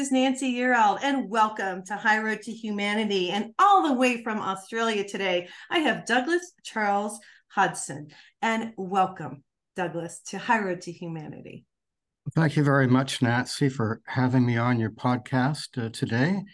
is Nancy Yearout, and welcome to High Road to Humanity. And all the way from Australia today, I have Douglas Charles Hodgson. And welcome, Douglas, to High Road to Humanity. Thank you very much, Nancy, for having me on your podcast uh, today.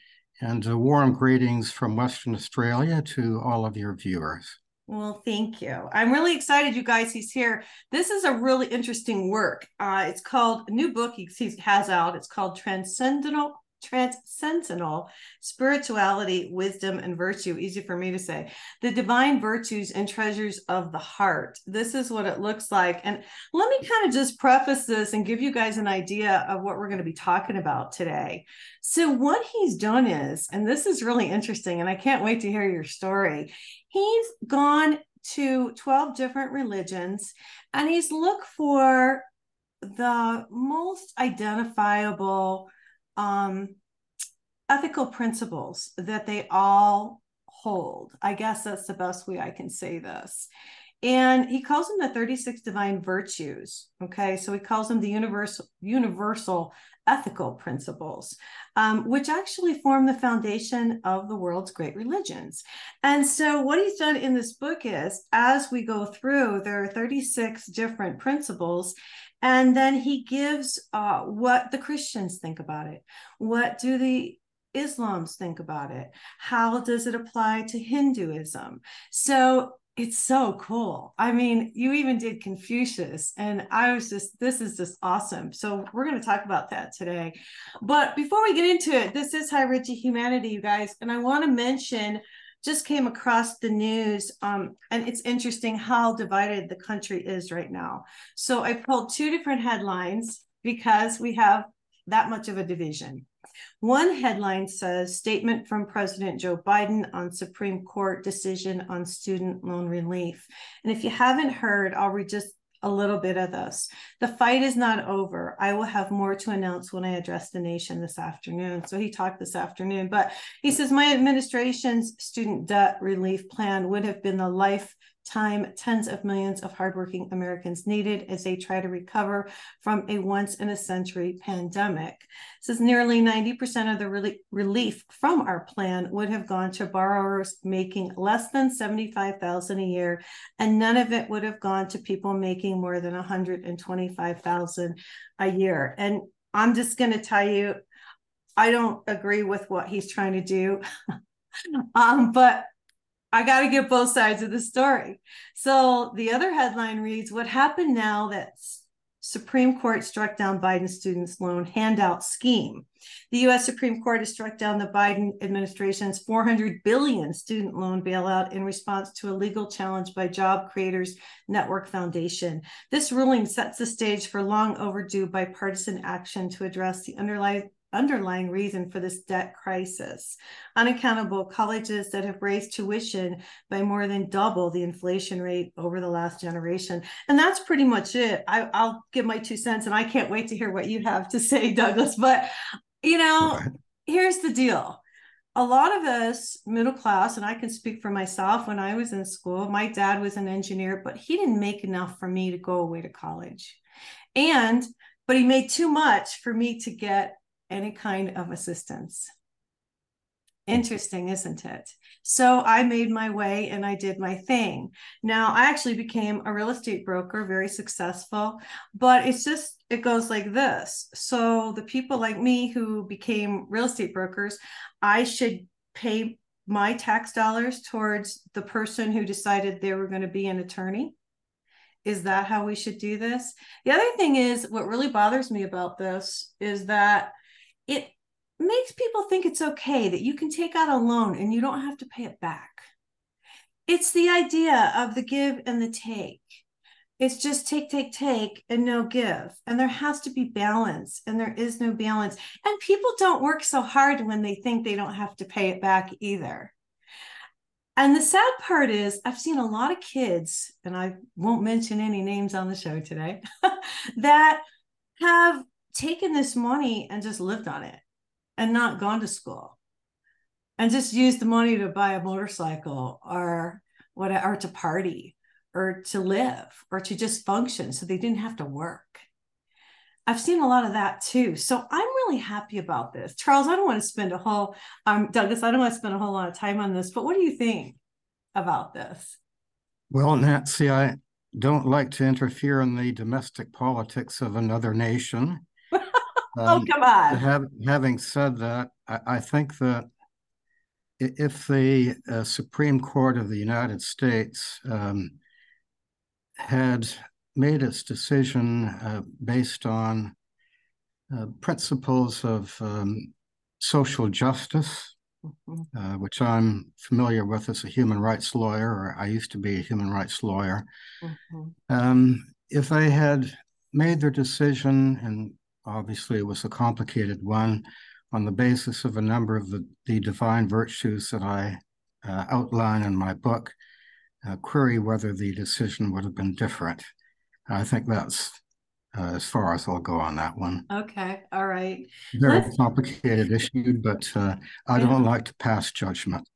And uh, warm greetings from Western Australia to all of your viewers. Well, thank you. I'm really excited, you guys. He's here. This is a really interesting work. Uh, it's called a new book he, has out. It's called Transcendental transcendental spirituality, wisdom, and virtue. Easy for me to say. The divine virtues and treasures of the heart. This is what it looks like. And let me kind of just preface this and give you guys an idea of what we're going to be talking about today. So, what he's done is, and this is really interesting, and I can't wait to hear your story. He's gone to 12 different religions and he's looked for the most identifiable um, ethical principles that they all hold. I guess that's the best way I can say this. And he calls them the 36 divine virtues. Okay. So he calls them the universal, universal ethical principles, um, which actually form the foundation of the world's great religions. And so, what he's done in this book is, as we go through, there are 36 different principles. And then he gives uh, what the Christians think about it. What do the Islams think about it? How does it apply to Hinduism? So it's so cool. I mean, you even did Confucius, and I was just, this is just awesome. So, we're going to talk about that today. But before we get into it, this is High to Humanity, you guys. And I want to mention just came across the news, um, and it's interesting how divided the country is right now. So, I pulled two different headlines because we have that much of a division. One headline says Statement from President Joe Biden on Supreme Court decision on student loan relief. And if you haven't heard, I'll read just a little bit of this. The fight is not over. I will have more to announce when I address the nation this afternoon. So he talked this afternoon, but he says my administration's student debt relief plan would have been the life time tens of millions of hardworking Americans needed as they try to recover from a once in a century pandemic. Says nearly 90% of the relief from our plan would have gone to borrowers making less than 75,000 a year and none of it would have gone to people making more than 125,000 a year. And I'm just going to tell you I don't agree with what he's trying to do. um, but I got to get both sides of the story. So the other headline reads What happened now that Supreme Court struck down Biden's students' loan handout scheme? The US Supreme Court has struck down the Biden administration's 400 billion student loan bailout in response to a legal challenge by Job Creators Network Foundation. This ruling sets the stage for long overdue bipartisan action to address the underlying underlying reason for this debt crisis. Unaccountable colleges that have raised tuition by more than double the inflation rate over the last generation. And that's pretty much it. I, will give my two cents and I can't wait to hear what you have to say, Douglas. But, you know, here's the deal. A lot of us, middle class, and I can speak for myself when I was in school, my dad was an engineer, but he didn't make enough for me to go away to college. And but he made too much for me to get any kind of assistance. Hmm. Interesting, isn't it? So I made my way and I did my thing. Now I actually became a real estate broker, very successful, but it's just, it goes like this. So the people like me who became real estate brokers, I should pay my tax dollars towards the person who decided they were going to be an attorney. Is that how we should do this? The other thing is, what really bothers me about this is that it makes people think it's okay that you can take out a loan and you don't have to pay it back. It's the idea of the give and the take. It's just take, take, take, and no give. And there has to be balance, and there is no balance. And people don't work so hard when they think they don't have to pay it back either. And the sad part is, I've seen a lot of kids, and I won't mention any names on the show today, that have taken this money and just lived on it and not gone to school and just used the money to buy a motorcycle or what or to party or to live or to just function so they didn't have to work I've seen a lot of that too. So I'm really happy about this. Charles, I don't want to spend a whole um Douglas, I don't want to spend a whole lot of time on this, but what do you think about this? Well, Nancy, I don't like to interfere in the domestic politics of another nation. Um, oh, come on. Have, having said that, I, I, think that if the uh, Supreme Court of the United States um, had made its decision uh, based on uh, principles of um, social justice, mm-hmm. uh, which I'm familiar with as a human rights lawyer, or I used to be a human rights lawyer. Mm-hmm. Um, if they had made their decision, and obviously it was a complicated one, on the basis of a number of the, the divine virtues that I uh, outline in my book, uh, query whether the decision would have been different. I think that's uh, as far as I'll go on that one. Okay, all right. Very Let's... complicated issue, but uh, I don't like to pass judgment.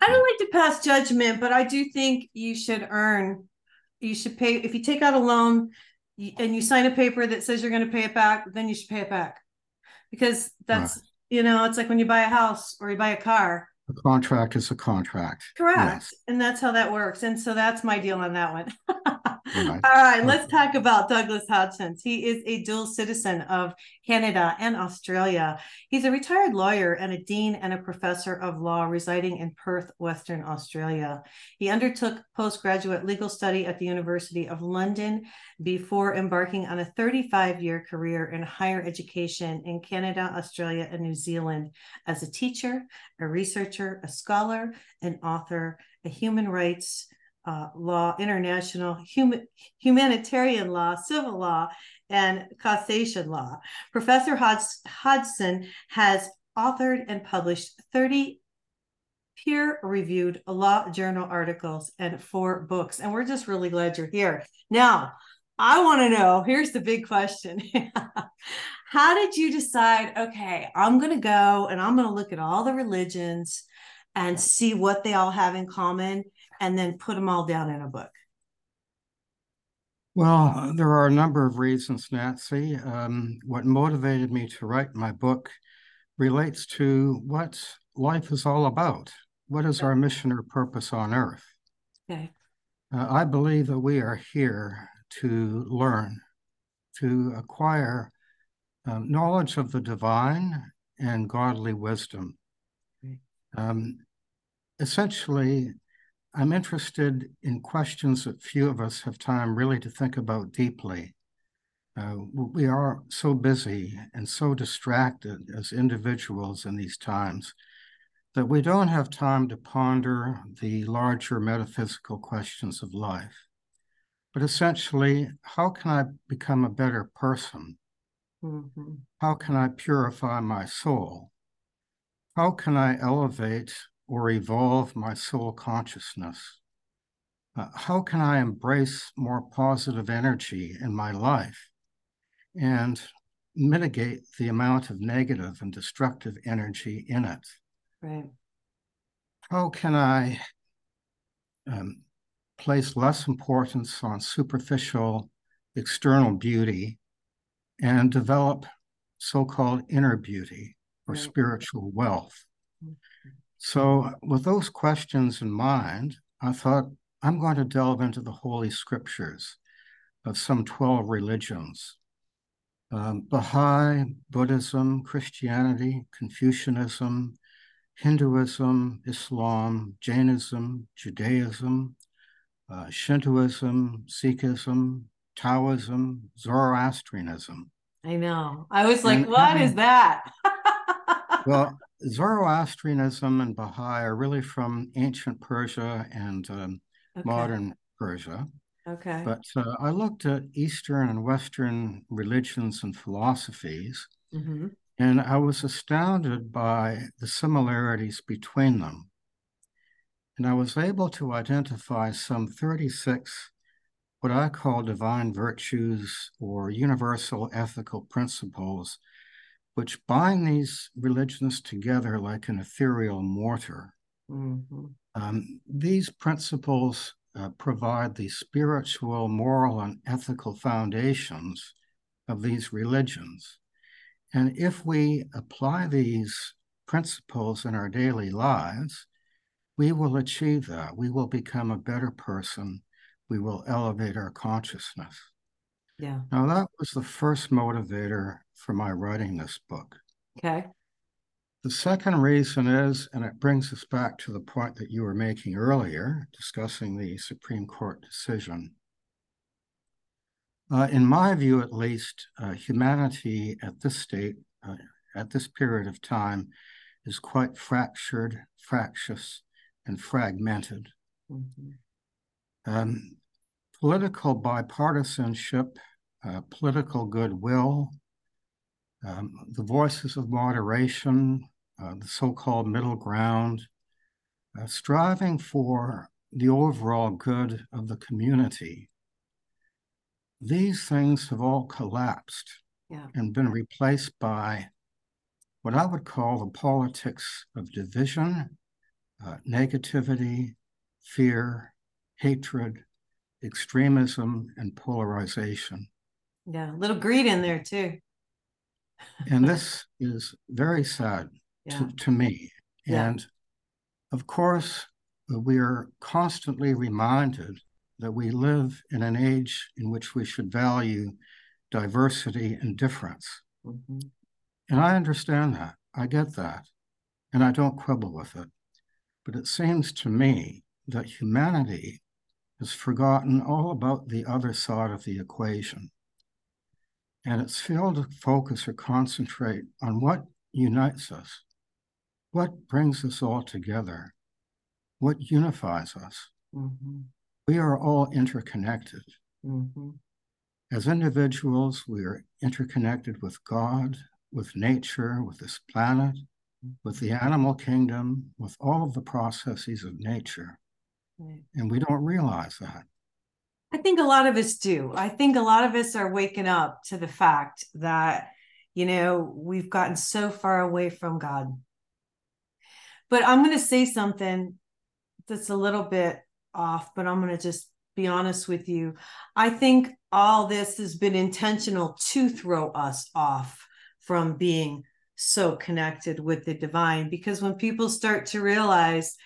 I don't like to pass judgment, but I do think you should earn. You should pay if you take out a loan and you sign a paper that says you're going to pay it back. Then you should pay it back because that's right. you know it's like when you buy a house or you buy a car. A contract is a contract. Correct, yes. and that's how that works. And so that's my deal on that one. All right, let's talk about Douglas Hodgson. He is a dual citizen of Canada and Australia. He's a retired lawyer and a dean and a professor of law residing in Perth, Western Australia. He undertook postgraduate legal study at the University of London before embarking on a 35 year career in higher education in Canada, Australia, and New Zealand as a teacher, a researcher, a scholar, an author, a human rights uh, law, international human, humanitarian law, civil law, and causation law. Professor Hodgson has authored and published 30 peer reviewed law journal articles and four books. And we're just really glad you're here. Now, I want to know here's the big question. How did you decide, okay, I'm going to go and I'm going to look at all the religions and see what they all have in common and then put them all down in a book? Well, there are a number of reasons, Nancy. Um, what motivated me to write my book relates to what life is all about. What is our mission or purpose on earth? Okay. Uh, I believe that we are here to learn, to acquire um, knowledge of the divine and godly wisdom. Um, essentially, I'm interested in questions that few of us have time really to think about deeply. Uh, we are so busy and so distracted as individuals in these times that we don't have time to ponder the larger metaphysical questions of life. But essentially, how can I become a better person? Mm-hmm. How can I purify my soul? How can I elevate or evolve my soul consciousness? Uh, how can I embrace more positive energy in my life and mitigate the amount of negative and destructive energy in it? Right. How can I um, place less importance on superficial external beauty and develop so called inner beauty or right. spiritual wealth? So, with those questions in mind, I thought I'm going to delve into the Holy Scriptures of some 12 religions um, Baha'i, Buddhism, Christianity, Confucianism, Hinduism, Islam, Jainism, Judaism, uh, Shintoism, Sikhism, Taoism, Zoroastrianism. I know. I was like, and, "What is that? well, Zoroastrianism and Baha'i are really from ancient Persia and um, okay. modern Persia. Okay. But uh, I looked at Eastern and Western religions and philosophies, mm-hmm. and I was astounded by the similarities between them. And I was able to identify some 36 what I call divine virtues or universal ethical principles which bind these religions together like an ethereal mortar. Mm-hmm. Um, these principles uh, provide the spiritual, moral, and ethical foundations of these religions. And if we apply these principles in our daily lives, we will achieve that. We will become a better person. We will elevate our consciousness. Yeah. Now, that was the first motivator for my writing this book. Okay. The second reason is, and it brings us back to the point that you were making earlier, discussing the Supreme Court decision. Uh, in my view, at least, uh, humanity at this state, uh, at this period of time, is quite fractured, fractious, and fragmented. Mm-hmm. Um, political bipartisanship, uh, political goodwill, um, the voices of moderation, uh, the so called middle ground, uh, striving for the overall good of the community. These things have all collapsed yeah. and been replaced by what I would call the politics of division, uh, negativity, fear, hatred, extremism, and polarization. Yeah, a little greed in there too. and this is very sad yeah. to, to me. Yeah. And of course, we are constantly reminded that we live in an age in which we should value diversity and difference. Mm-hmm. And I understand that. I get that. And I don't quibble with it. But it seems to me that humanity has forgotten all about the other side of the equation. And it's failed to focus or concentrate on what unites us, what brings us all together, what unifies us. Mm-hmm. We are all interconnected. Mm-hmm. As individuals, we are interconnected with God, with nature, with this planet, with the animal kingdom, with all of the processes of nature. Right. And we don't realize that. I think a lot of us do. I think a lot of us are waking up to the fact that, you know, we've gotten so far away from God. But I'm going to say something that's a little bit off, but I'm going to just be honest with you. I think all this has been intentional to throw us off from being so connected with the divine because when people start to realize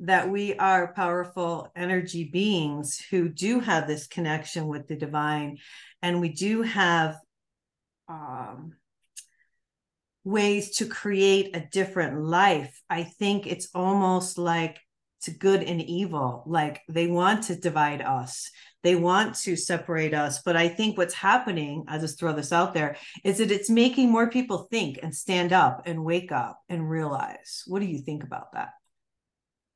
that we are powerful energy beings who do have this connection with the divine. And we do have um, ways to create a different life. I think it's almost like to good and evil. Like they want to divide us. They want to separate us. But i think what's happening i'll just throw this out there is that it's making more people think and stand up and wake up and realize. What do you think about that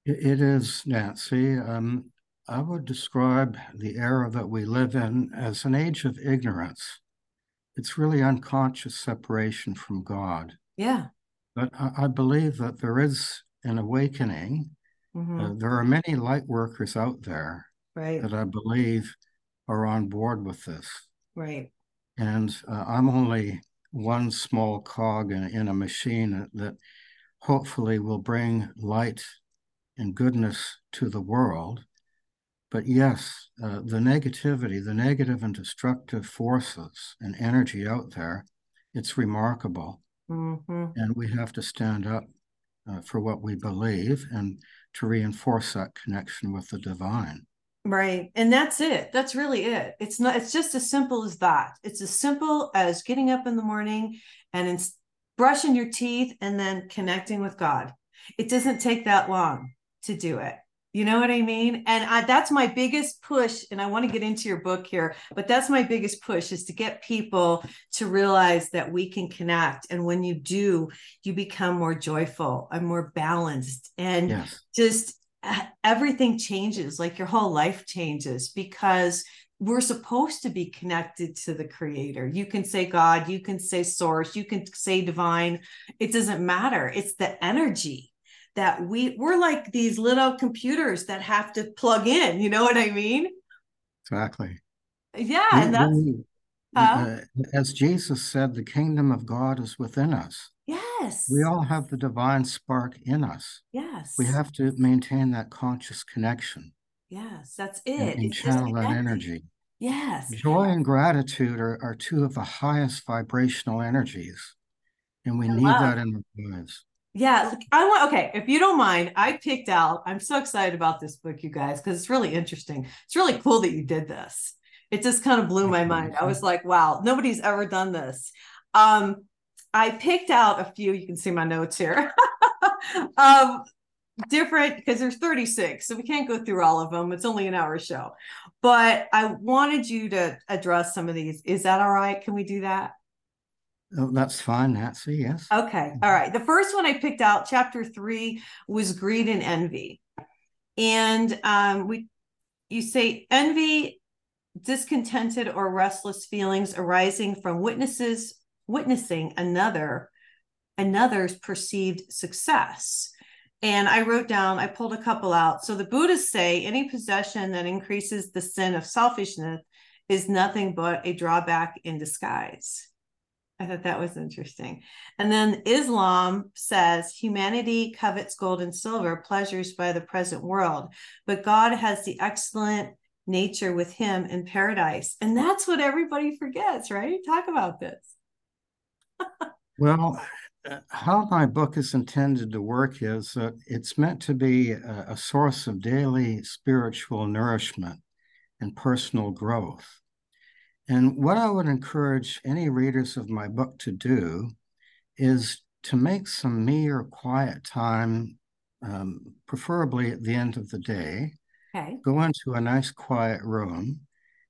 it is, Nancy. Um, I would describe the era that we live in as an age of ignorance. It's really unconscious separation from God. Yeah. But I, I believe that there is an awakening. Mm-hmm. Uh, there are many light workers out there right. that I believe are on board with this. Right. And uh, I'm only one small cog in, in a machine that, that hopefully will bring light and goodness to the world. But yes, uh, the negativity, the negative and destructive forces and energy out there, it's remarkable. Mm-hmm. And we have to stand up uh, for what we believe and to reinforce that connection with the divine. Right. And that's it. That's really it. It's not, it's just as simple as that. It's as simple as getting up in the morning and in, brushing your teeth and then connecting with God. It doesn't take that long to do it. You know what I mean? And I, that's my biggest push. And I want to get into your book here, but that's my biggest push is to get people to realize that we can connect. And when you do, you become more joyful and more balanced and yes. just uh, everything changes, like your whole life changes because we're supposed to be connected to the creator. You can say God, you can say source, you can say divine. It doesn't matter. It's the energy that we we're like these little computers that have to plug in you know what i mean? Exactly. Yeah we, and that's we, uh, as jesus said the kingdom of god is within us. Yes. We all have the divine spark in us. Yes. We have to maintain that conscious connection. Yes that's it. and, and channel that energy. Yes. Joy and gratitude are, are two of the highest vibrational energies, and we need love. that in our lives. Yeah, I want okay, if you don't mind, I picked out I'm so excited about this book you guys because it's really interesting. It's really cool that you did this. It just kind of blew my mind. I was like, wow, nobody's ever done this. Um I picked out a few, you can see my notes here. um different because there's 36 so we can't go through all of them it's only an hour show but i wanted you to address some of these is that all right can we do that Oh, that's fine, Nancy. Yes. Okay. All right. The first one I picked out, chapter three, was greed and envy. And um, we you say envy, discontented or restless feelings arising from witnesses witnessing another another's perceived success. And I wrote down, I pulled a couple out. So the Buddhists say any possession that increases the sin of selfishness is nothing but a drawback in disguise. I thought that was interesting. And then Islam says humanity covets gold and silver, pleasures by the present world, but God has the excellent nature with him in paradise. And that's what everybody forgets, right? Talk about this. well, how my book is intended to work is that it's meant to be a, a source of daily spiritual nourishment and personal growth. And what I would encourage any readers of my book to do is to make some me or quiet time, um, preferably at the end of the day. Okay. Go into a nice quiet room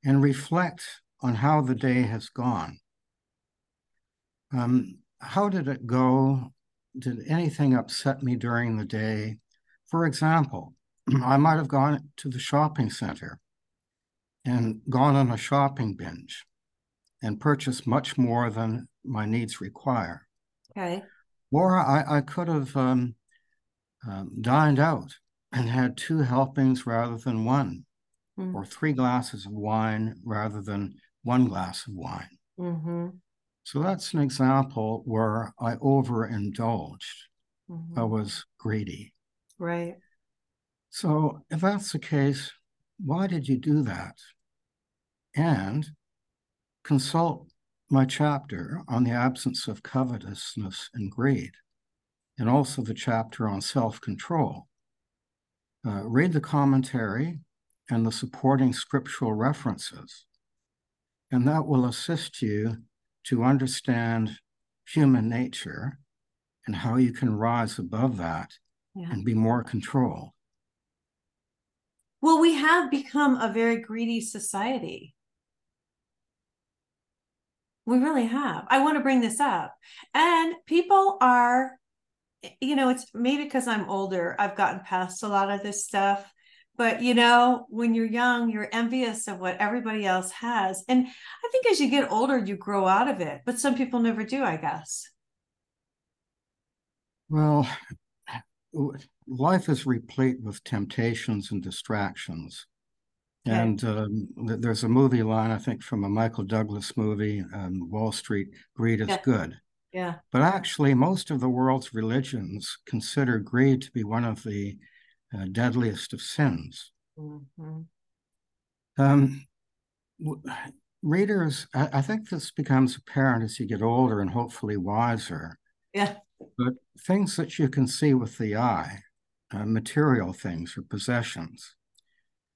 and reflect on how the day has gone. Um, how did it go? Did anything upset me during the day? For example, I might have gone to the shopping center and gone on a shopping binge and purchased much more than my needs require. Okay. Or I, I could have um, um, dined out and had two helpings rather than one, mm-hmm. or three glasses of wine rather than one glass of wine. Mm-hmm. So that's an example where I overindulged. Mm-hmm. I was greedy. Right. So if that's the case, why did you do that? And consult my chapter on the absence of covetousness and greed, and also the chapter on self control. Uh, read the commentary and the supporting scriptural references, and that will assist you to understand human nature and how you can rise above that yeah. and be more controlled. Well, we have become a very greedy society. We really have. I want to bring this up. And people are, you know, it's maybe because I'm older, I've gotten past a lot of this stuff. But, you know, when you're young, you're envious of what everybody else has. And I think as you get older, you grow out of it. But some people never do, I guess. Well, life is replete with temptations and distractions. Okay. And um, th- there's a movie line, I think, from a Michael Douglas movie, um, Wall Street Greed is yeah. Good. Yeah. But actually, most of the world's religions consider greed to be one of the uh, deadliest of sins. Mm-hmm. Um, w- readers, I-, I think this becomes apparent as you get older and hopefully wiser. Yeah. But things that you can see with the eye, uh, material things or possessions,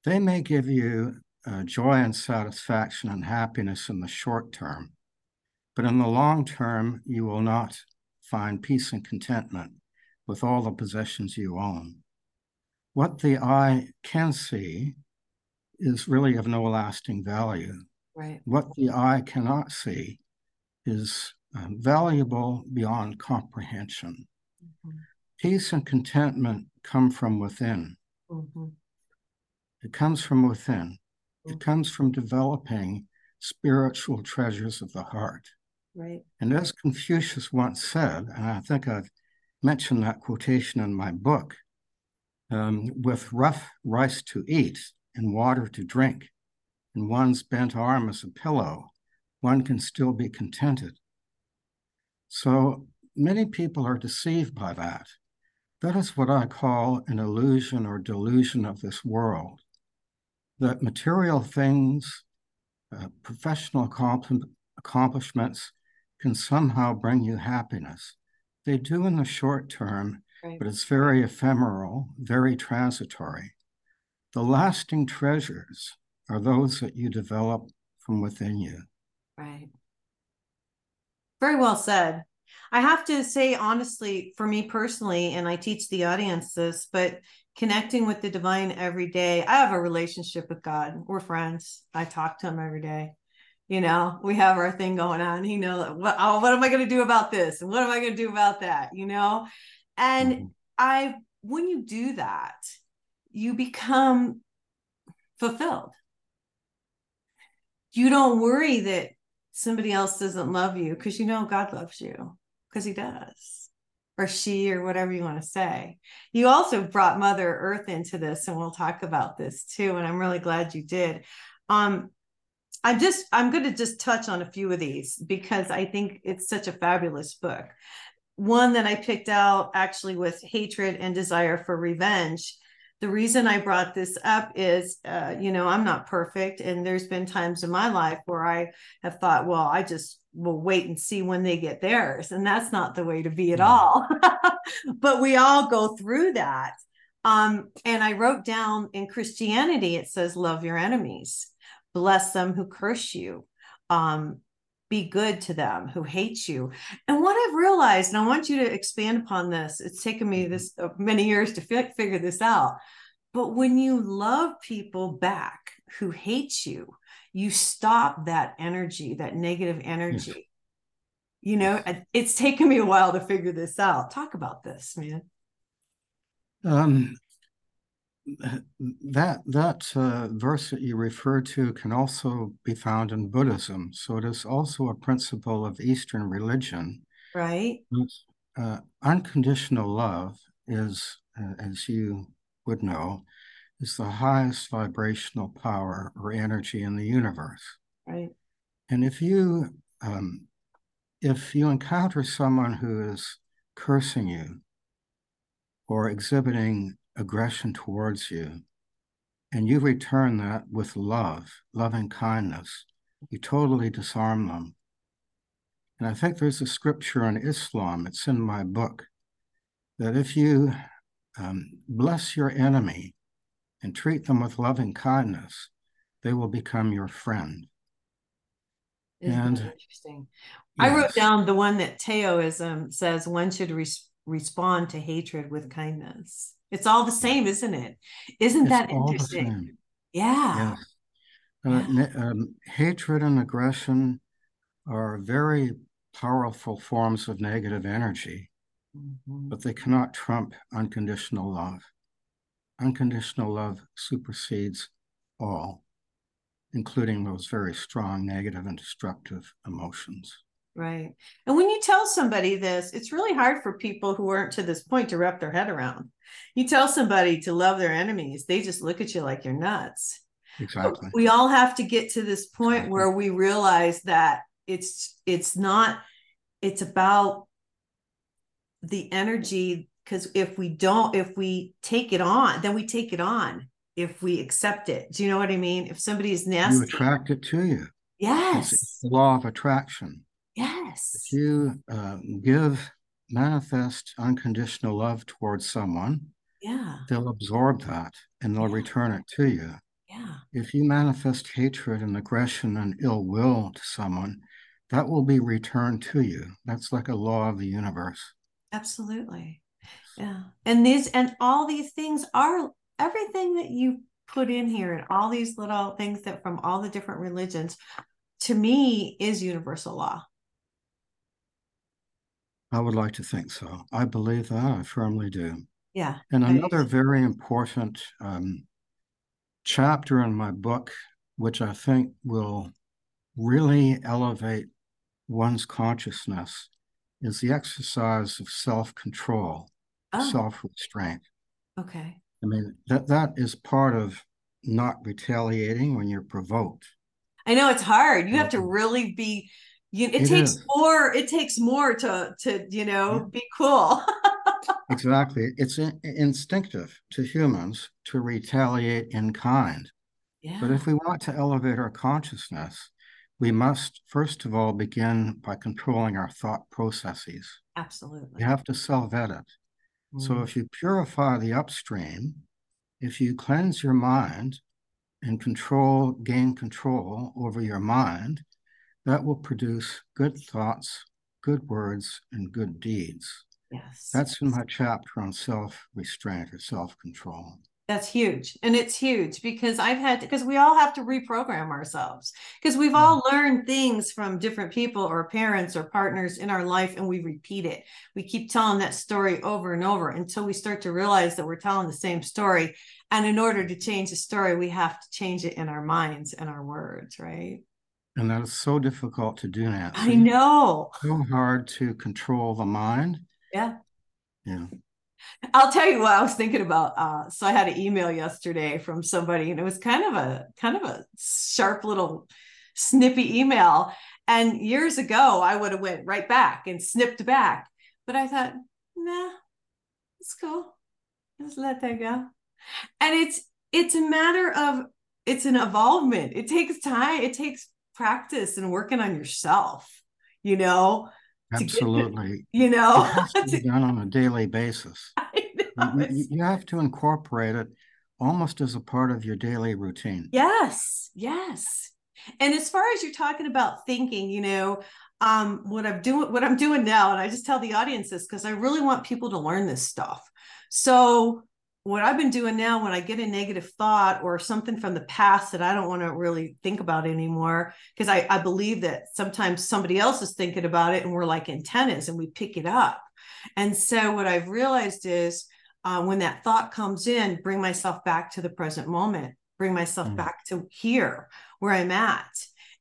they may give you uh, joy and satisfaction and happiness in the short term, but in the long term, you will not find peace and contentment with all the possessions you own. What the eye can see is really of no lasting value. Right. What the eye cannot see is uh, valuable beyond comprehension. Mm-hmm. Peace and contentment come from within. Mm-hmm. It comes from within. It mm-hmm. comes from developing spiritual treasures of the heart. Right. And as Confucius once said, and I think I've mentioned that quotation in my book, um, with rough rice to eat and water to drink, and one's bent arm as a pillow, one can still be contented. So many people are deceived by that. That is what I call an illusion or delusion of this world that material things uh, professional accomplishments can somehow bring you happiness. They do in the short term, right. but it's very ephemeral, very transitory. The lasting treasures are those that you develop from within you. Right. Very well said. I have to say, honestly, for me personally, and I teach the audience this, but connecting with the divine every day, I have a relationship with God. We're friends. I talk to him every day. You know, we have our thing going on. You know, what, oh, what am I going to do about this? And what am I going to do about that? You know, and mm-hmm. I, when you do that, you become fulfilled. You don't worry that somebody else doesn't love you because you know God loves you because he does or she or whatever you want to say. You also brought Mother Earth into this and we'll talk about this too and I'm really glad you did. Um I'm just I'm going to just touch on a few of these because I think it's such a fabulous book. One that I picked out actually with hatred and desire for revenge the reason I brought this up is, uh, you know, I'm not perfect. And there's been times in my life where I have thought, well, I just will wait and see when they get theirs. And that's not the way to be at all. but we all go through that. Um, and I wrote down in Christianity, it says, love your enemies, bless them who curse you. Um, be good to them who hate you. And what I've realized, and I want you to expand upon this, it's taken me this uh, many years to fi- figure this out. But when you love people back who hate you, you stop that energy, that negative energy. Yes. You know, it's taken me a while to figure this out. Talk about this, man. Um, that that uh, verse that you refer to can also be found in Buddhism. So it is also a principle of Eastern religion. Right. Uh, unconditional love is, uh, as you would know, is the highest vibrational power or energy in the universe. Right. And if you um, if you encounter someone who is cursing you or exhibiting aggression towards you, and you return that with love, loving kindness, you totally disarm them. And I think there's a scripture in Islam, it's in my book, that if you um, bless your enemy and treat them with loving kindness, they will become your friend. Isn't and interesting. Yes. I wrote down the one that Taoism says one should res- respond to hatred with kindness. It's all the same, isn't it? Isn't it's that interesting? Yeah. Yes. Uh, yeah. Um, hatred and aggression are very powerful forms of negative energy, mm-hmm. but they cannot trump unconditional love. Unconditional love supersedes all, including those very strong negative and destructive emotions. Right. And when you tell somebody this, it's really hard for people who aren't to this point to wrap their head around. You tell somebody to love their enemies, they just look at you like you're nuts. Exactly. But we all have to get to this point exactly. where we realize that it's it's not it's about the energy because if we don't if we take it on, then we take it on if we accept it. Do you know what I mean? If somebody's nasty, you attract it to you. Yes. It's the law of attraction. Yes. If you uh, give, manifest unconditional love towards someone, yeah, they'll absorb that and they'll yeah. return it to you. Yeah. If you manifest hatred and aggression and ill will to someone, that will be returned to you. That's like a law of the universe. Absolutely. Yeah. And these and all these things are everything that you put in here and all these little things that from all the different religions to me is universal law. I would like to think so. I believe that. I firmly do. Yeah. And another very important um, chapter in my book, which I think will really elevate one's consciousness, is the exercise of self control, oh. self restraint. Okay. I mean, that, that is part of not retaliating when you're provoked. I know it's hard. You have to really be you, it, it takes is. more it takes more to to you know yeah. be cool exactly it's in, instinctive to humans to retaliate in kind Yeah. But if we want to elevate our consciousness, we must first of all begin by controlling our thought processes. Absolutely. You have to self edit. Mm. So if you purify the upstream, if you cleanse your mind and control, gain control over your mind, that will produce good thoughts, good words, and good deeds. Yes. That's in my chapter on self restraint or self control. That's huge. And it's huge because I've had because we all have to reprogram ourselves because we've all mm-hmm. learned things from different people or parents or partners in our life and we repeat it. We keep telling that story over and over until we start to realize that we're telling the same story. And in order to change the story, we have to change it in our minds and our words, right? And that is so difficult to do now. I know. So hard to control the mind. Yeah. Yeah. I'll tell you what I was thinking about. Uh, so I had an email yesterday from somebody, and it was kind of a kind of a sharp little snippy email. And years ago, I would have went right back and snipped back, but I thought, nah, it's cool. Just let that go. And it's it's a matter of it's an evolvement. It takes time. It takes practice and working on yourself. You know, Absolutely. you know, it has to be done on a daily basis. You, you, have to incorporate it almost as a part of your daily routine. Yes, yes. And as far as you're talking about thinking, you know, um, what I'm doing, what I'm doing now, and I just tell the audience this because I really want people to learn this stuff. So what I've been doing now when I get a negative thought or something from the past that I don't want to really think about anymore, because I, I believe that sometimes somebody else is thinking about it and we're like antennas and we pick it up. And so what I've realized is uh, when that thought comes in, bring myself back to the present moment, bring myself mm. back to here where I'm at.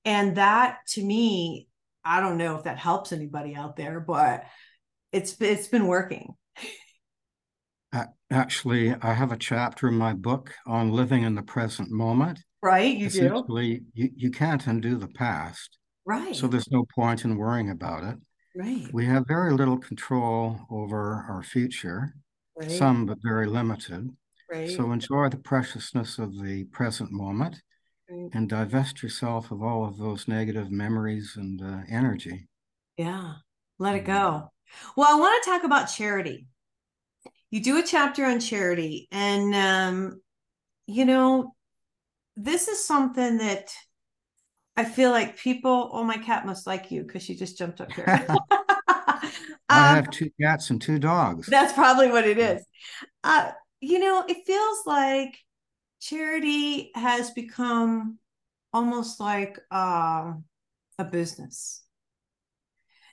And that to me, I don't know if that helps anybody out there, but it's it's been working. Actually, I have a chapter in my book on living in the present moment. Right, you Essentially, do. You, you can't undo the past. Right. So there's no point in worrying about it. Right. We have very little control over our future, right. some but very limited. Right. So enjoy the preciousness of the present moment right. and divest yourself of all of those negative memories and uh, energy. Yeah, let it mm-hmm. go. Well, I want to talk about charity you do a chapter on charity and um, you know this is something that i feel like people oh my cat must like you because she just jumped up here. I um, have two cats and two dogs. that's probably what it is. Uh, you know it feels like charity has become almost like uh, a business.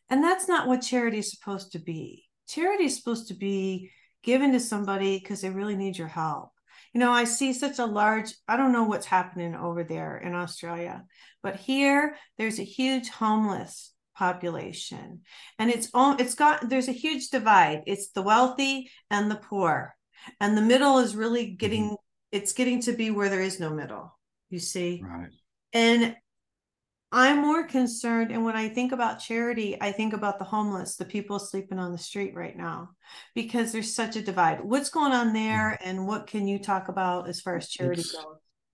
And that's not what charity is supposed to be. Charity is supposed to be given to somebody because they really need your help. You know, I see such a large, I don't know what's happening over there in Australia, but here there's a huge homeless population. And it's all it's got there's a huge divide. It's the wealthy and the poor. And the middle is really getting mm-hmm. it's getting to be where there is no middle you see? Right. And I'm more concerned. And when I think about charity, I think about the homeless, the people sleeping on the street right now, because there's such a divide. What's going on there? Mm-hmm. And what can you talk about as far as charity it's, goes?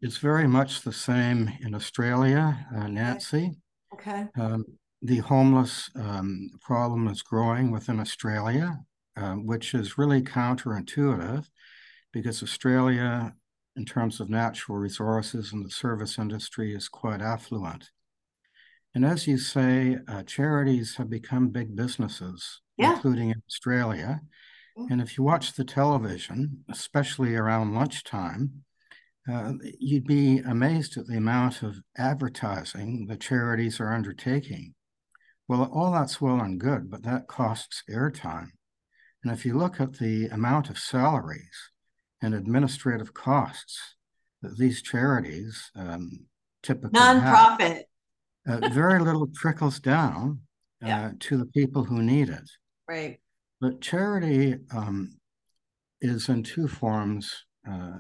It's very much the same in Australia, uh, Nancy. Okay. Um, the homeless um, problem is growing within Australia, um, which is really counterintuitive because Australia, in terms of natural resources and the service industry, is quite affluent. And as you say, uh, charities have become big businesses, yeah. including in Australia. And if you watch the television, especially around lunchtime, uh, you'd be amazed at the amount of advertising the charities are undertaking. Well, all that's well and good, but that costs airtime. And if you look at the amount of salaries and administrative costs that these charities um, typically nonprofit uh, very little trickles down uh, yeah. to the people who need it. Right. But charity um, is in two forms, uh,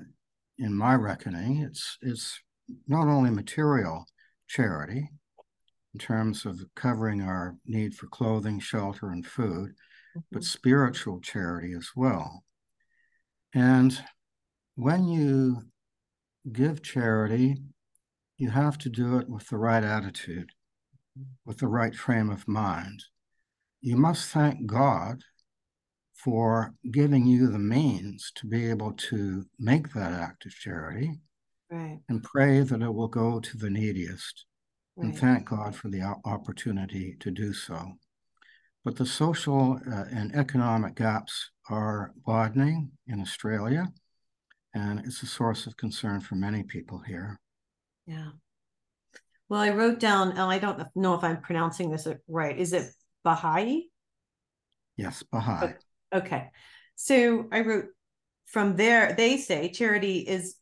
in my reckoning. It's it's not only material charity in terms of covering our need for clothing, shelter, and food, mm-hmm. but spiritual charity as well. And when you give charity, you have to do it with the right attitude, with the right frame of mind. You must thank God for giving you the means to be able to make that act of charity right. and pray that it will go to the neediest right. and thank God for the opportunity to do so. But the social uh, and economic gaps are widening in Australia, and it's a source of concern for many people here. Yeah. Well, I wrote down, and I don't know if I'm pronouncing this uh, right. Is it Baha'i? Yes, Baha'i. Okay. So I wrote from there, they say charity is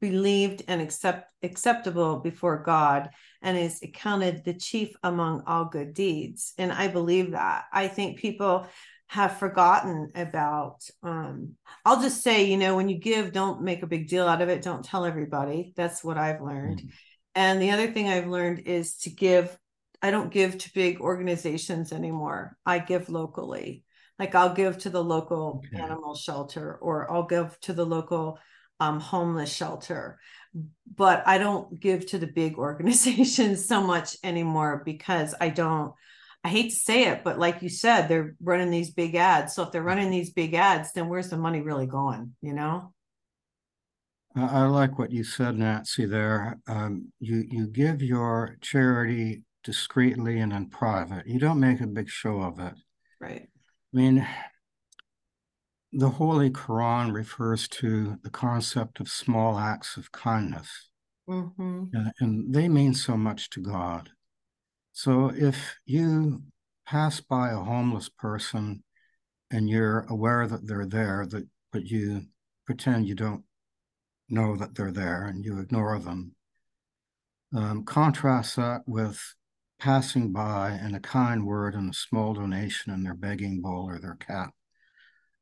believed and accept acceptable before God and is accounted the chief among all good deeds. And I believe that. I think people have forgotten about um I'll just say, you know, when you give, don't make a big deal out of it. Don't tell everybody. That's what I've learned. Mm-hmm. And the other thing I've learned is to give I don't give to big organizations anymore. I give locally. Like I'll give to the local okay. animal shelter or I'll give to the local um, homeless shelter. But I don't give to the big organizations so much anymore because I don't, I hate to say it, but like you said, they're running these big ads. So if they're running these big ads, then where's the money really going? You know? I like what you said, Nancy. There, um, you you give your charity discreetly and in private. You don't make a big show of it. Right. I mean, the Holy Quran refers to the concept of small acts of kindness, mm-hmm. and, and they mean so much to God. So if you pass by a homeless person and you're aware that they're there, that but you pretend you don't know that they're there and you ignore them. Um, contrast that with passing by and a kind word and a small donation in their begging bowl or their cap.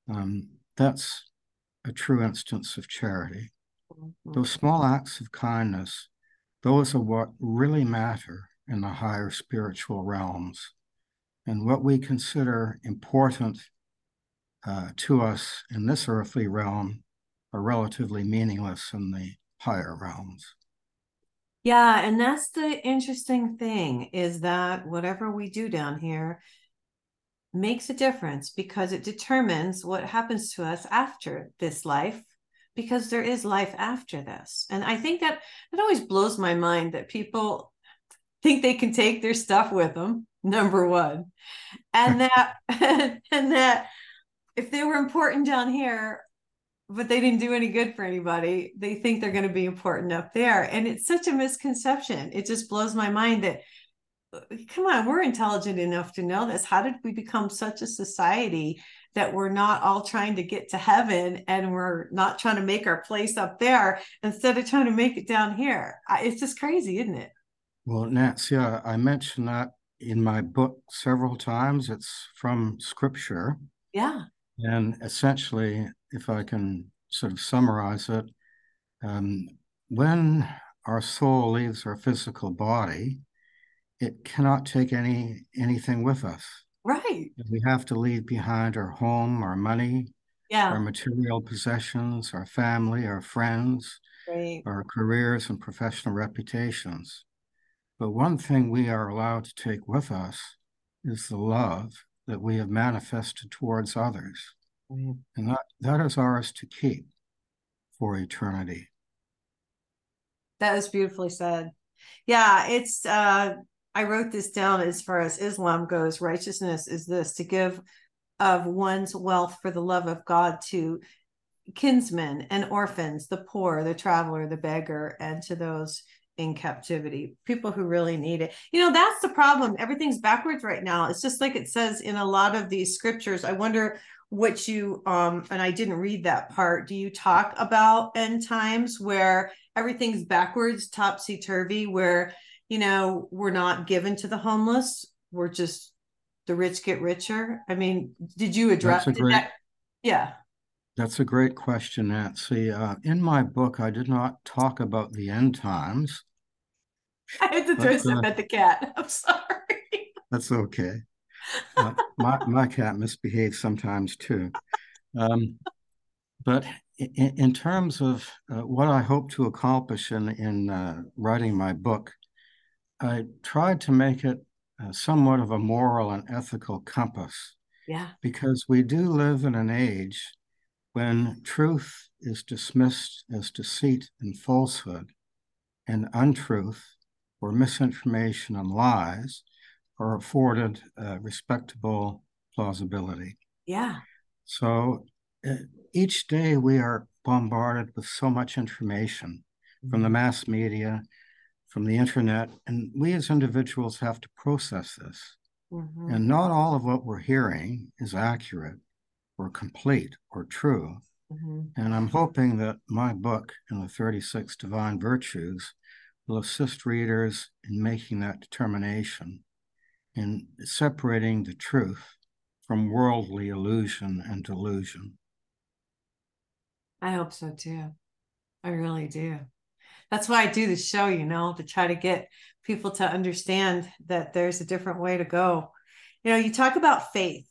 Um, that's a true instance of charity. Mm-hmm. Those small acts of kindness, those are what really matter in the higher spiritual realms. And what we consider important uh, to us in this earthly realm are relatively meaningless in the higher realms. Yeah, and that's the interesting thing is that whatever we do down here makes a difference because it determines what happens to us after this life because there is life after this. And I think that it always blows my mind that people think they can take their stuff with them, number 1. And that and that if they were important down here but they didn't do any good for anybody, they think they're going to be important up there. And it's such a misconception. It just blows my mind that come on, we're intelligent enough to know this. How did we become such a society that we're not all trying to get to heaven and we're not trying to make our place up there instead of trying to make it down here? It's just crazy, isn't it? Well, Nancy, I mentioned that in my book several times. It's from scripture. Yeah. And essentially, if I can sort of summarize it, um, when our soul leaves our physical body, it cannot take any anything with us. Right. We have to leave behind our home, our money, yeah. our material possessions, our family, our friends, right. our careers and professional reputations. But one thing we are allowed to take with us is the love that we have manifested towards others. Right. And that, that is ours to keep for eternity. That was beautifully said. Yeah, it's uh I wrote this down as far as Islam goes. Righteousness is this to give of one's wealth for the love of God to kinsmen and orphans, the poor, the traveler, the beggar, and to those in captivity, people who really need it. You know, that's the problem. Everything's backwards right now. It's just like it says in a lot of these scriptures. I wonder what you um and I didn't read that part. Do you talk about end times where everything's backwards, topsy turvy, where you know, we're not given to the homeless. We're just the rich get richer. I mean, did you address that's great, that? Yeah. That's a great question, Nancy. Uh, in my book, I did not talk about the end times. I had to throw some uh, at the cat. I'm sorry. That's okay. Uh, my my cat misbehaves sometimes too. Um, But in, in terms of uh, what I hope to accomplish in, in uh, writing my book, I tried to make it uh, somewhat of a moral and ethical compass. Yeah. Because we do live in an age when truth is dismissed as deceit and falsehood, and untruth or misinformation and lies are afforded uh, respectable plausibility. Yeah. So uh, each day we are bombarded with so much information from the mm-hmm. mass media, from the internet, and we as individuals have to process this. Mm-hmm. And not all of what we're hearing is accurate or complete or true. Mm-hmm. And I'm hoping that my book and the 36 Divine Virtues will assist readers in making that determination, in separating the truth from worldly illusion and delusion. I hope so too. I really do. That's why I do the show, you know, to try to get people to understand that there's a different way to go. You know, you talk about faith.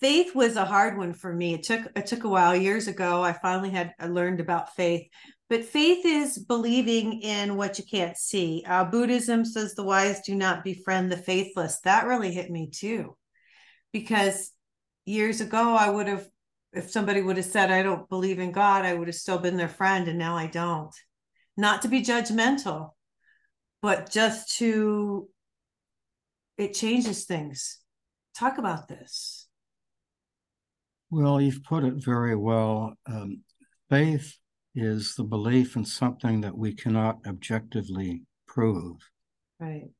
Faith was a hard one for me. It took it took a while. Years ago, I finally had I learned about faith. But faith is believing in what you can't see. Uh, Buddhism says the wise do not befriend the faithless. That really hit me too, because years ago I would have if somebody would have said, I don't believe in God, I would have still been their friend. And now I don't. Not to be judgmental, but just to, it changes things. Talk about this. Well, you've put it very well. Um, faith is the belief in something that we cannot objectively prove. Right.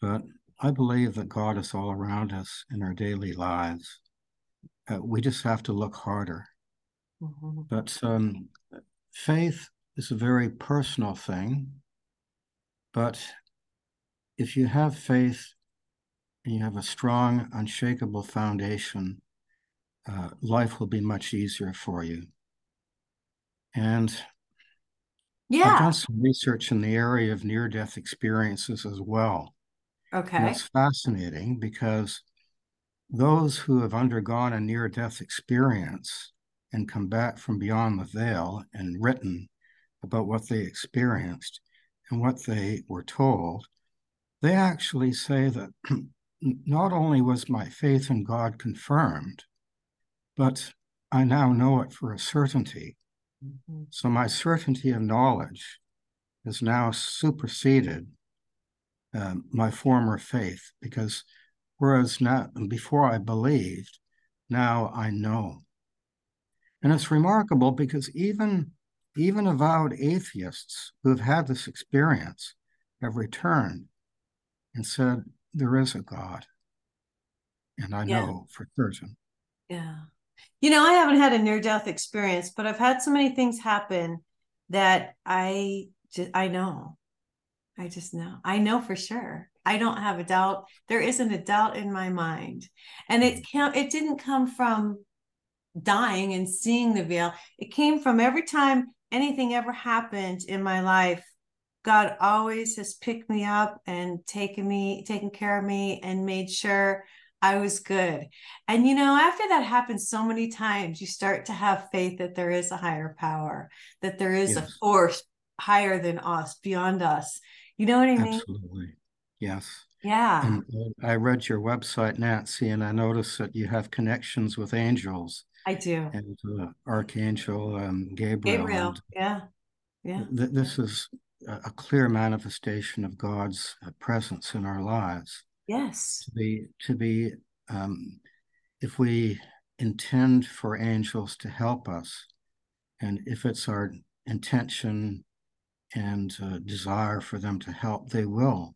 But I believe that God is all around us in our daily lives uh, we just have to look harder. Mm-hmm. But um, faith is a very personal thing. But if you have faith and you have a strong, unshakable foundation, uh, life will be much easier for you. And yeah. I've done some research in the area of near death experiences as well. Okay. And it's fascinating because those who have undergone a near death experience and come back from beyond the veil and written about what they experienced and what they were told, they actually say that not only was my faith in God confirmed, but I now know it for a certainty. Mm-hmm. So my certainty of knowledge has now superseded um, my former faith because Whereas now, before I believed, now I know. And it's remarkable because even, even avowed atheists who have had this experience have returned and said, There is a God. And I yeah. know for certain. Yeah. You know, I haven't had a near death experience, but I've had so many things happen that I just, I know. I just know. I know for sure. I don't have a doubt. There isn't a doubt in my mind. And it mm. can it didn't come from dying and seeing the veil. It came from every time anything ever happened in my life, God always has picked me up and taken me, taken care of me and made sure I was good. And you know, after that happens so many times, you start to have faith that there is a higher power, that there is yes. a force higher than us, beyond us. You know what I mean? Absolutely. Yes. Yeah. And uh, I read your website, Nancy, and I noticed that you have connections with angels. I do. And uh, Archangel um, Gabriel. Gabriel. And yeah. Yeah. Th- this is a clear manifestation of God's uh, presence in our lives. Yes. To be, to be, um, if we intend for angels to help us, and if it's our intention and uh, desire for them to help, they will.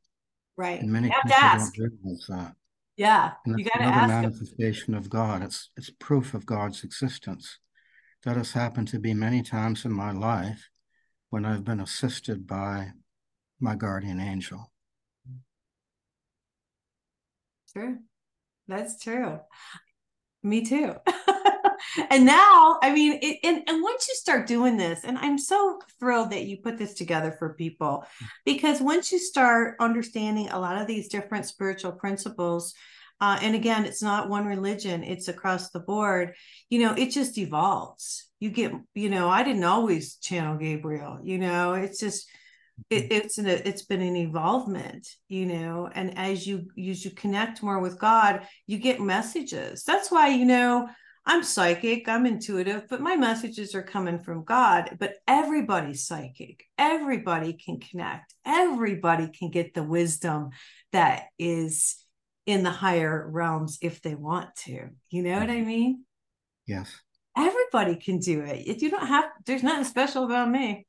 Right. And many people don't realize that. Yeah. And you got to another manifestation of God. It's it's proof of God's existence. That has happened to be many times in my life when I've been assisted by my guardian angel. True. That's true. Me too. and now, I mean, it, and, and once you start doing this, and I'm so thrilled that you put this together for people, because once you start understanding a lot of these different spiritual principles, uh, and again, it's not one religion, it's across the board, you know, it just evolves. you get you know i didn't always channel gabriel you know it's just it, it's an it's been an evolvement you know and as you as you connect more with god you get messages. That's why you know i'm psychic i'm intuitive but my messages are coming from god but everybody's psychic. Everybody can connect. Everybody can get the wisdom that is in the higher realms if they want to. You know what i mean? Yes. Everybody can do it. if You don't have, there's nothing special about me.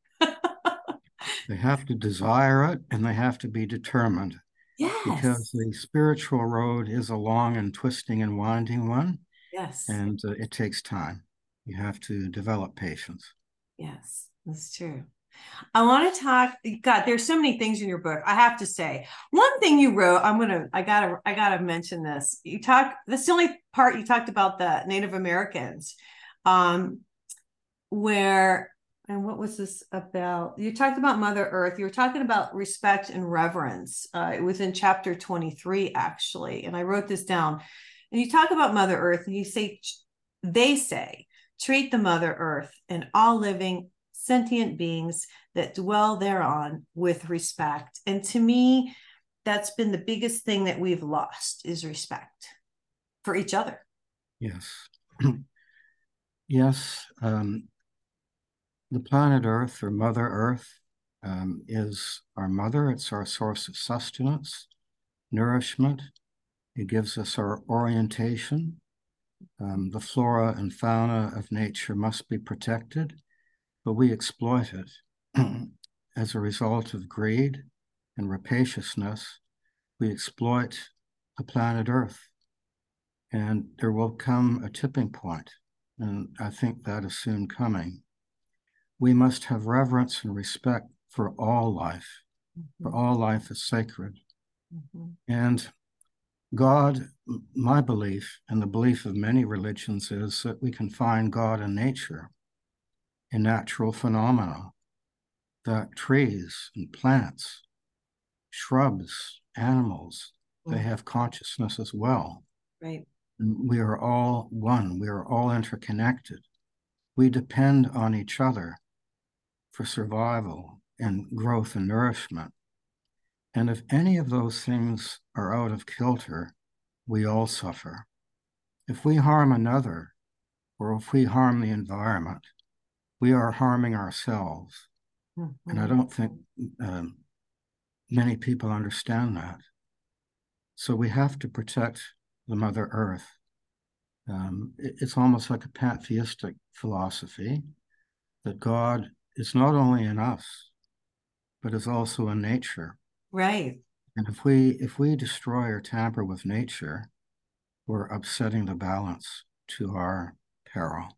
They have to desire it and they have to be determined. Yes. Because the spiritual road is a long and twisting and winding one. Yes. And uh, it takes time. You have to develop patience. Yes, that's true. I want to talk. God, there's so many things in your book. I have to say, one thing you wrote. I'm gonna. I gotta. I gotta mention this. You talk. That's the only part you talked about the Native Americans um, where and what was this about? You talked about Mother Earth. You were talking about respect and reverence. Uh, it was in chapter 23, actually. And I wrote this down. And you talk about Mother Earth, and you say, they say, treat the Mother Earth and all living sentient beings that dwell thereon with respect. And to me, that's been the biggest thing that we've lost is respect for each other. Yes. Yes, um, the planet Earth or Mother Earth um, is our mother. It's our source of sustenance, nourishment. It gives us our orientation. Um, the flora and fauna of nature must be protected, but we exploit it as a result of greed and rapaciousness. We exploit the planet Earth, and there will come a tipping point and I think that is soon coming. We must have reverence and respect for all life, mm-hmm. for all life is sacred. Mm-hmm. And God, my belief, and the belief of many religions, is that we can find God in nature, in natural phenomena, that trees and plants, shrubs, animals, mm-hmm. they have consciousness as well. Right. We are all one. We are all interconnected. We depend on each other for survival and growth and nourishment. And if any of those things are out of kilter, we all suffer. If we harm another, or if we harm the environment, we are harming ourselves. Mm-hmm. And I mm-hmm. don't think um, many people understand that. So we have to protect the Mother Earth. Um, it, it's almost like a pantheistic philosophy that God is not only in us, but is also in nature. Right. And if we if we destroy or tamper with nature, we're upsetting the balance to our peril.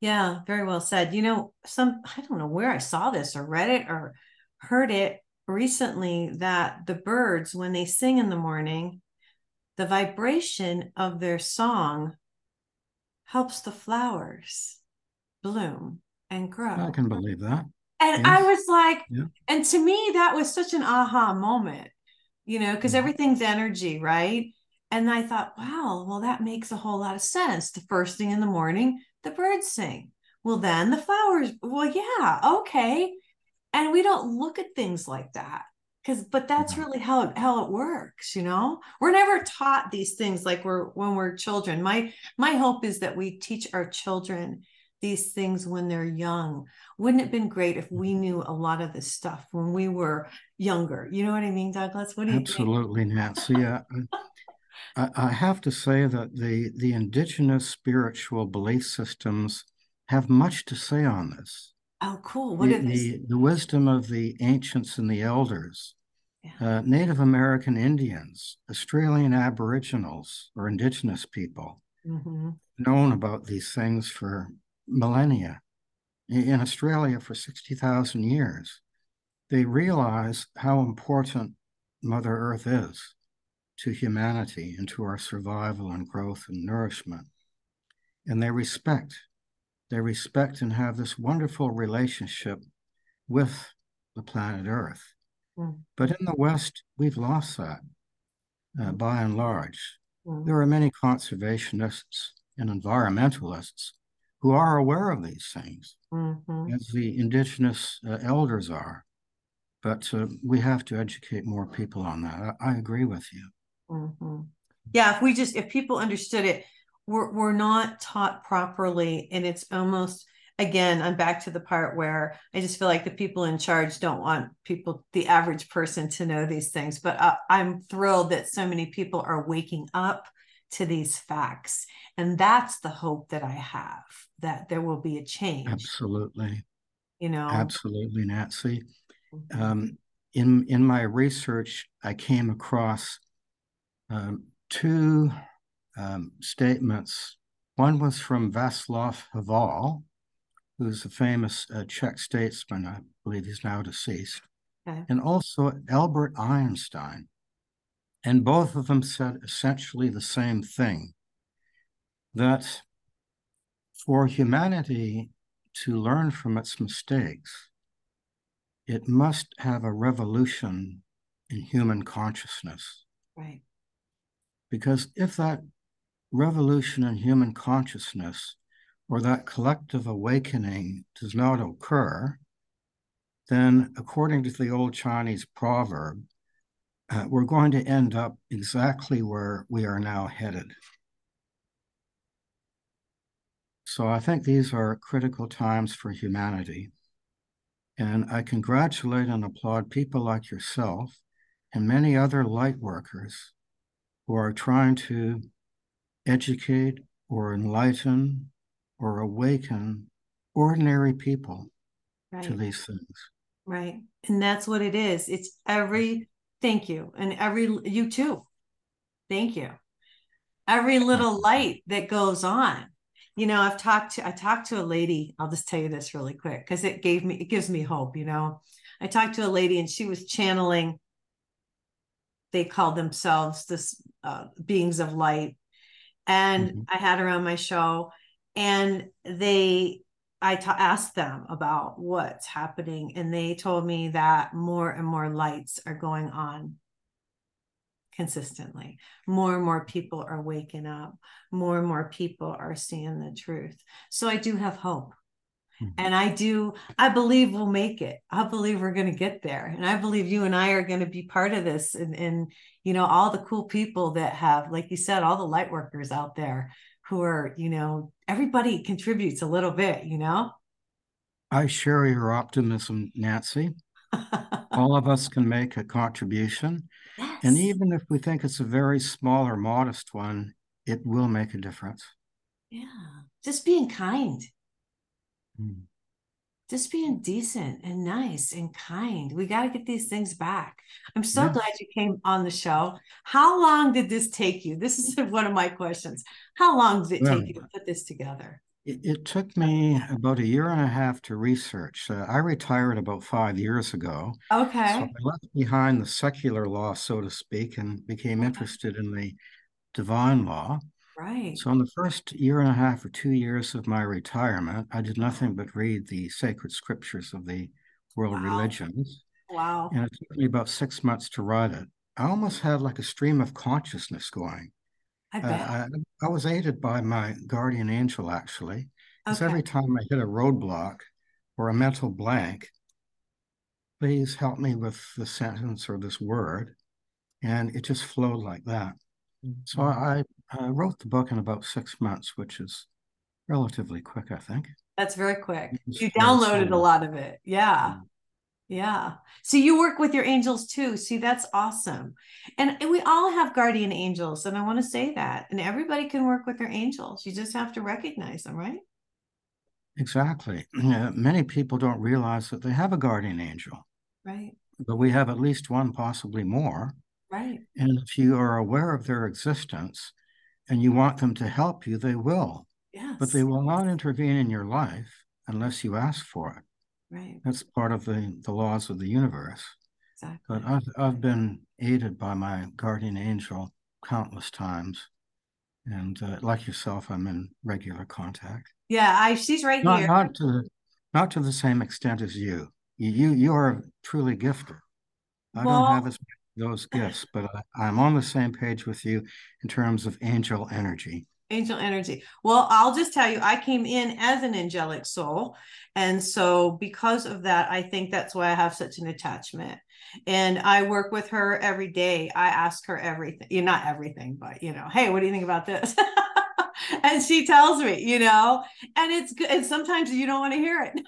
Yeah, very well said. You know, some I don't know where I saw this or read it or heard it recently that the birds when they sing in the morning the vibration of their song helps the flowers bloom and grow. I can believe that. And yes. I was like, yeah. and to me, that was such an aha moment, you know, because mm-hmm. everything's energy, right? And I thought, wow, well, that makes a whole lot of sense. The first thing in the morning, the birds sing. Well, then the flowers, well, yeah, okay. And we don't look at things like that because but that's mm-hmm. really how it, how it works you know we're never taught these things like we're when we're children my my hope is that we teach our children these things when they're young wouldn't it have been great if we knew a lot of this stuff when we were younger you know what i mean douglas what do you absolutely think? nancy yeah I, I have to say that the the indigenous spiritual belief systems have much to say on this Oh, cool. What the, the, the, wisdom of the ancients and the elders, yeah. uh, Native American Indians, Australian Aboriginals or Indigenous people, mm-hmm. known about these things for millennia. In Australia, for 60,000 years, they realize how important Mother Earth is to humanity and to our survival and growth and nourishment. And they respect they respect and have this wonderful relationship with the planet Earth. Mm. But in the West, we've lost that uh, by and large. Mm. There are many conservationists and environmentalists who are aware of these things, Mhm. as the indigenous uh, elders are. But uh, we have to educate more people on that. I, I agree with you. Mhm. Yeah, if we just if people understood it, we're we're not taught properly, and it's almost again, I'm back to the part where I just feel like the people in charge don't want people, the average person, to know these things. But uh, I'm thrilled that so many people are waking up to these facts, and that's the hope that I have that there will be a change. Absolutely, You know, absolutely, Nancy. Mhm. Um, in in my research, I came across um, two um, statements. One was from Václav Havel, who's a famous uh, Czech statesman. I believe he's now deceased, Okay. and also Albert Einstein. And both of them said essentially the same thing that for humanity to learn from its mistakes, it must have a revolution in human consciousness. right. Because if that revolution in human consciousness or that collective awakening does not occur, then according to the old Chinese proverb, uh, we're going to end up exactly where we are now headed. So I think these are critical times for humanity. And I congratulate and applaud people like yourself and many other light workers who are trying to educate or enlighten or awaken ordinary people to these things. Right. And that's what it is. It's every thank you. And every you too. Thank you. Every little light that goes on. You know, I've talked to I talked to a lady, I'll just tell you this really quick because it gave me it gives me hope, you know. I talked to a lady and she was channeling they called themselves this uh, beings of light and Mhm. I had her on my show and they I ta- asked them about what's happening and they told me that more and more lights are going on consistently. More and more people are waking up. More and more people are seeing the truth. So I do have hope. Mhm. and I do I believe we'll make it. I believe we're going to get there. And I believe you and I are going to be part of this and and you know all the cool people that have like you said all the light workers out there who are you know everybody contributes a little bit you know I share your optimism, Nancy. All of us can make a contribution. And even if we think it's a very small or modest one, it will make a difference. yeah just being kind Mm. Just being decent and nice and kind we got to get these things back i'm so Yes. glad you came on the show how long did this take you this is one of my questions how long did it Well, take you to put this together It, it took me about a year and a half to research. Uh, I retired about five years ago. Okay. So I left behind the secular law, so to speak, and became interested in the divine law. Right So in the first year and a half or two years of my retirement, I did nothing but read the sacred scriptures of the world Wow. religions. wow And it took me about six months to write it. I almost had like a stream of consciousness going. i Uh, bet I, I was aided by my guardian angel, actually, because okay every time I hit a roadblock or a mental blank, please help me with the sentence or this word. And it just flowed like that. So I, I wrote the book in about six months, which is relatively quick, I think. that's very quick you downloaded a lot of it yeah. Yeah. So you work with your angels too. See, that's awesome. And we all have guardian angels. And I want to say that. And everybody can work with their angels. You just have to recognize them, right? Exactly. Uh, many people don't realize that they have a guardian angel, Right. but we have at least one, possibly more. Right. And if you are aware of their existence and you want them to help you, they will. Yes. But they will not intervene in your life unless you ask for it. Right. That's part of the, the laws of the universe. Exactly. But I've, I've been aided by my guardian angel countless times. And uh, like yourself, I'm in regular contact. Yeah. I she's right Not, here. not to not to the same extent as you. You you, you are truly gifted. I Well- don't have as those gifts, but I, I'm on the same page with you in terms of angel energy. Angel energy. Well, I'll just tell you, I came in as an angelic soul. And so, because of that, I think that's why I have such an attachment. And I work with her every day. I ask her everything, you know, not everything, but, you know, hey, what do you think about this? and she tells me, you know, and it's good. And sometimes you don't want to hear it,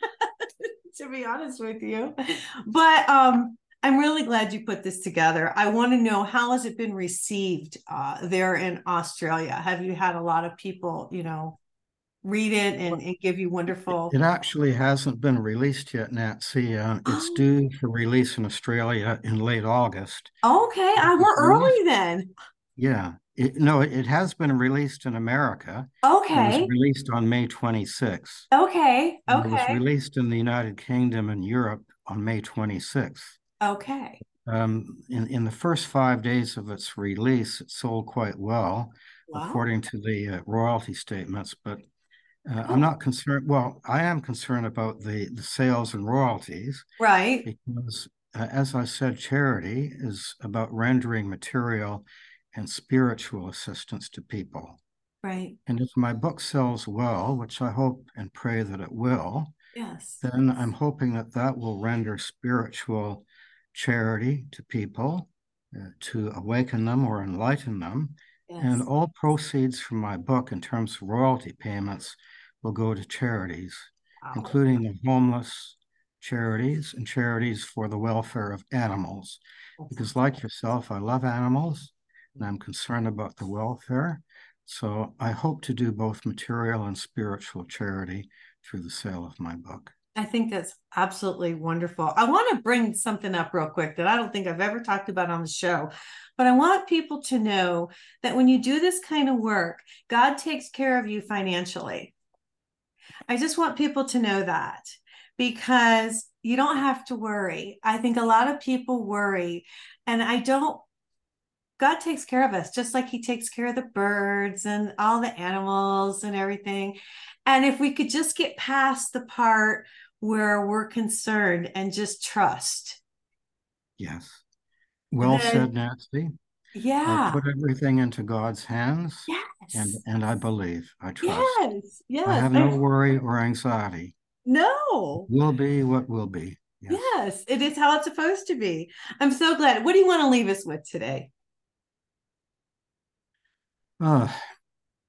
to be honest with you. But, um, I'm really glad you put this together. I want to know how has it been received uh, there in Australia? Have you had a lot of people, you know, read it and, and give you wonderful? It actually hasn't been released yet, Nancy. Uh, it's oh. due for release in Australia in late August. Okay, I we're early then. Yeah, it, no, it, it, has been released in America. Okay. It was released on May 26th. Okay. Okay. it was released in the United Kingdom and Europe on May 26th. Okay. Um, in, in the first five days of its release, it sold quite well, wow. according to the uh, royalty statements. But uh. I'm not concerned. Well, I am concerned about the, the sales and royalties. Right. Because, uh, as I said, charity is about rendering material and spiritual assistance to people. Right. And if my book sells well, which I hope and pray that it will, yes, then I'm hoping that that will render spiritual charity to people uh, to awaken them or enlighten them. Yes. And all proceeds from my book, in terms of royalty payments, will go to charities, wow. including the homeless charities and charities for the welfare of animals. Because, like yourself, I love animals and I'm concerned about the welfare. So I hope to do both material and spiritual charity through the sale of my book. I think that's absolutely wonderful. I want to bring something up real quick that I don't think I've ever talked about on the show, but I want people to know that when you do this kind of work, God takes care of you financially. I just want people to know that because you don't have to worry. I think a lot of people worry, and I don't. God takes care of us just like He takes care of the birds and all the animals and everything. And if we could just get past the part where we're concerned and just trust. Yes. Well then, said, Nancy. Yeah. I put everything into God's hands. Yes. And and I believe. I trust. Yes. Yes. I have no worry or anxiety. No. Will be what will be. Yes. yes, it is how it's supposed to be. I'm so glad. What do you want to leave us with today? Uh,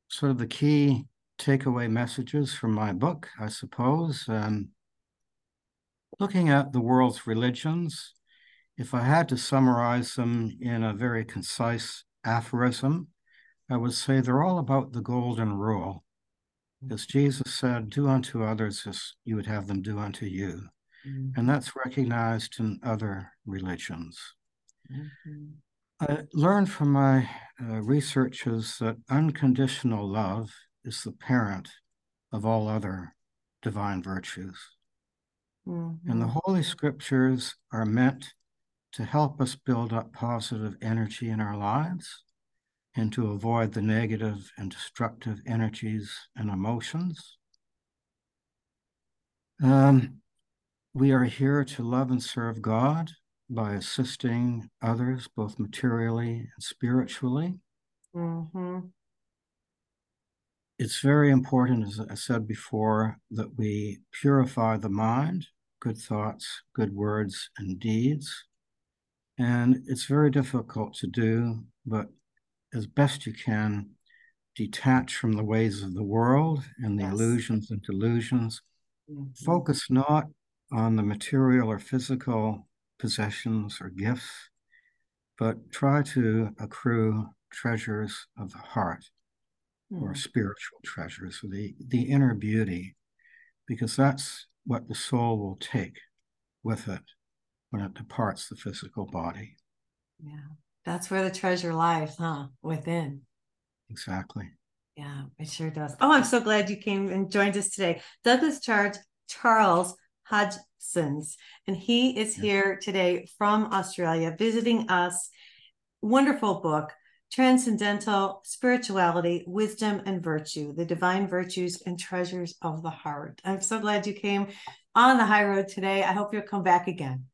sort of the key takeaway messages from my book, I suppose. Um, looking at the world's religions, if I had to summarize them in a very concise aphorism, I would say they're all about the golden rule. As Jesus said, do unto others as you would have them do unto you. Mm-hmm. And that's recognized in other religions. Mm-hmm. I learned from my uh, researches that unconditional love is the parent of all other divine virtues. Mm-hmm. And the. Holy Scriptures are meant to help us build up positive energy in our lives and to avoid the negative and destructive energies and emotions. Um, we are here to love and serve God by assisting others both materially and spiritually. Mm-hmm. It's very important, as I said before, that we purify the mind, good thoughts, good words, and deeds. And it's very difficult to do, but as best you can, detach from the ways of the world and the yes. illusions and delusions. Mm-hmm. Focus not on the material or physical possessions or gifts, but try to accrue treasures of the heart mm. or spiritual treasures, or the, the inner beauty, because that's what the soul will take with it when it departs the physical body. Yeah. That's where the treasure lies, huh? Within. Exactly. Yeah, it sure does. Oh, I'm so glad you came and joined us today. Douglas Charles Charles Hodgsons, and he is here today from Australia visiting us. Wonderful book, Transcendental Spirituality, Wisdom and Virtue, the Divine Virtues and Treasures of the Heart. I'm so glad you came on the high road today. I hope you'll come back again.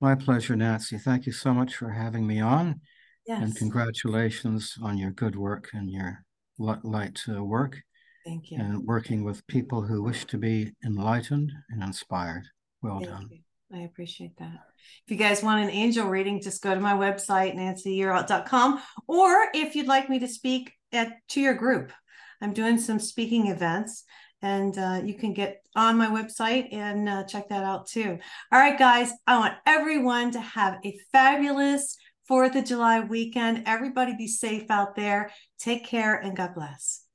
My pleasure, Nancy. Thank you so much for having me on. Yes. And congratulations on your good work and your light uh, work. Thank you. And working with people who wish to be enlightened and inspired. Well Thank done. You. I appreciate that. If you guys want an angel reading, just go to my website, nancyyearout.com. Or if you'd like me to speak at to your group, I'm doing some speaking events and uh, you can get on my website and uh, check that out too. All right, guys, I want everyone to have a fabulous 4th of July weekend. Everybody be safe out there. Take care and God bless.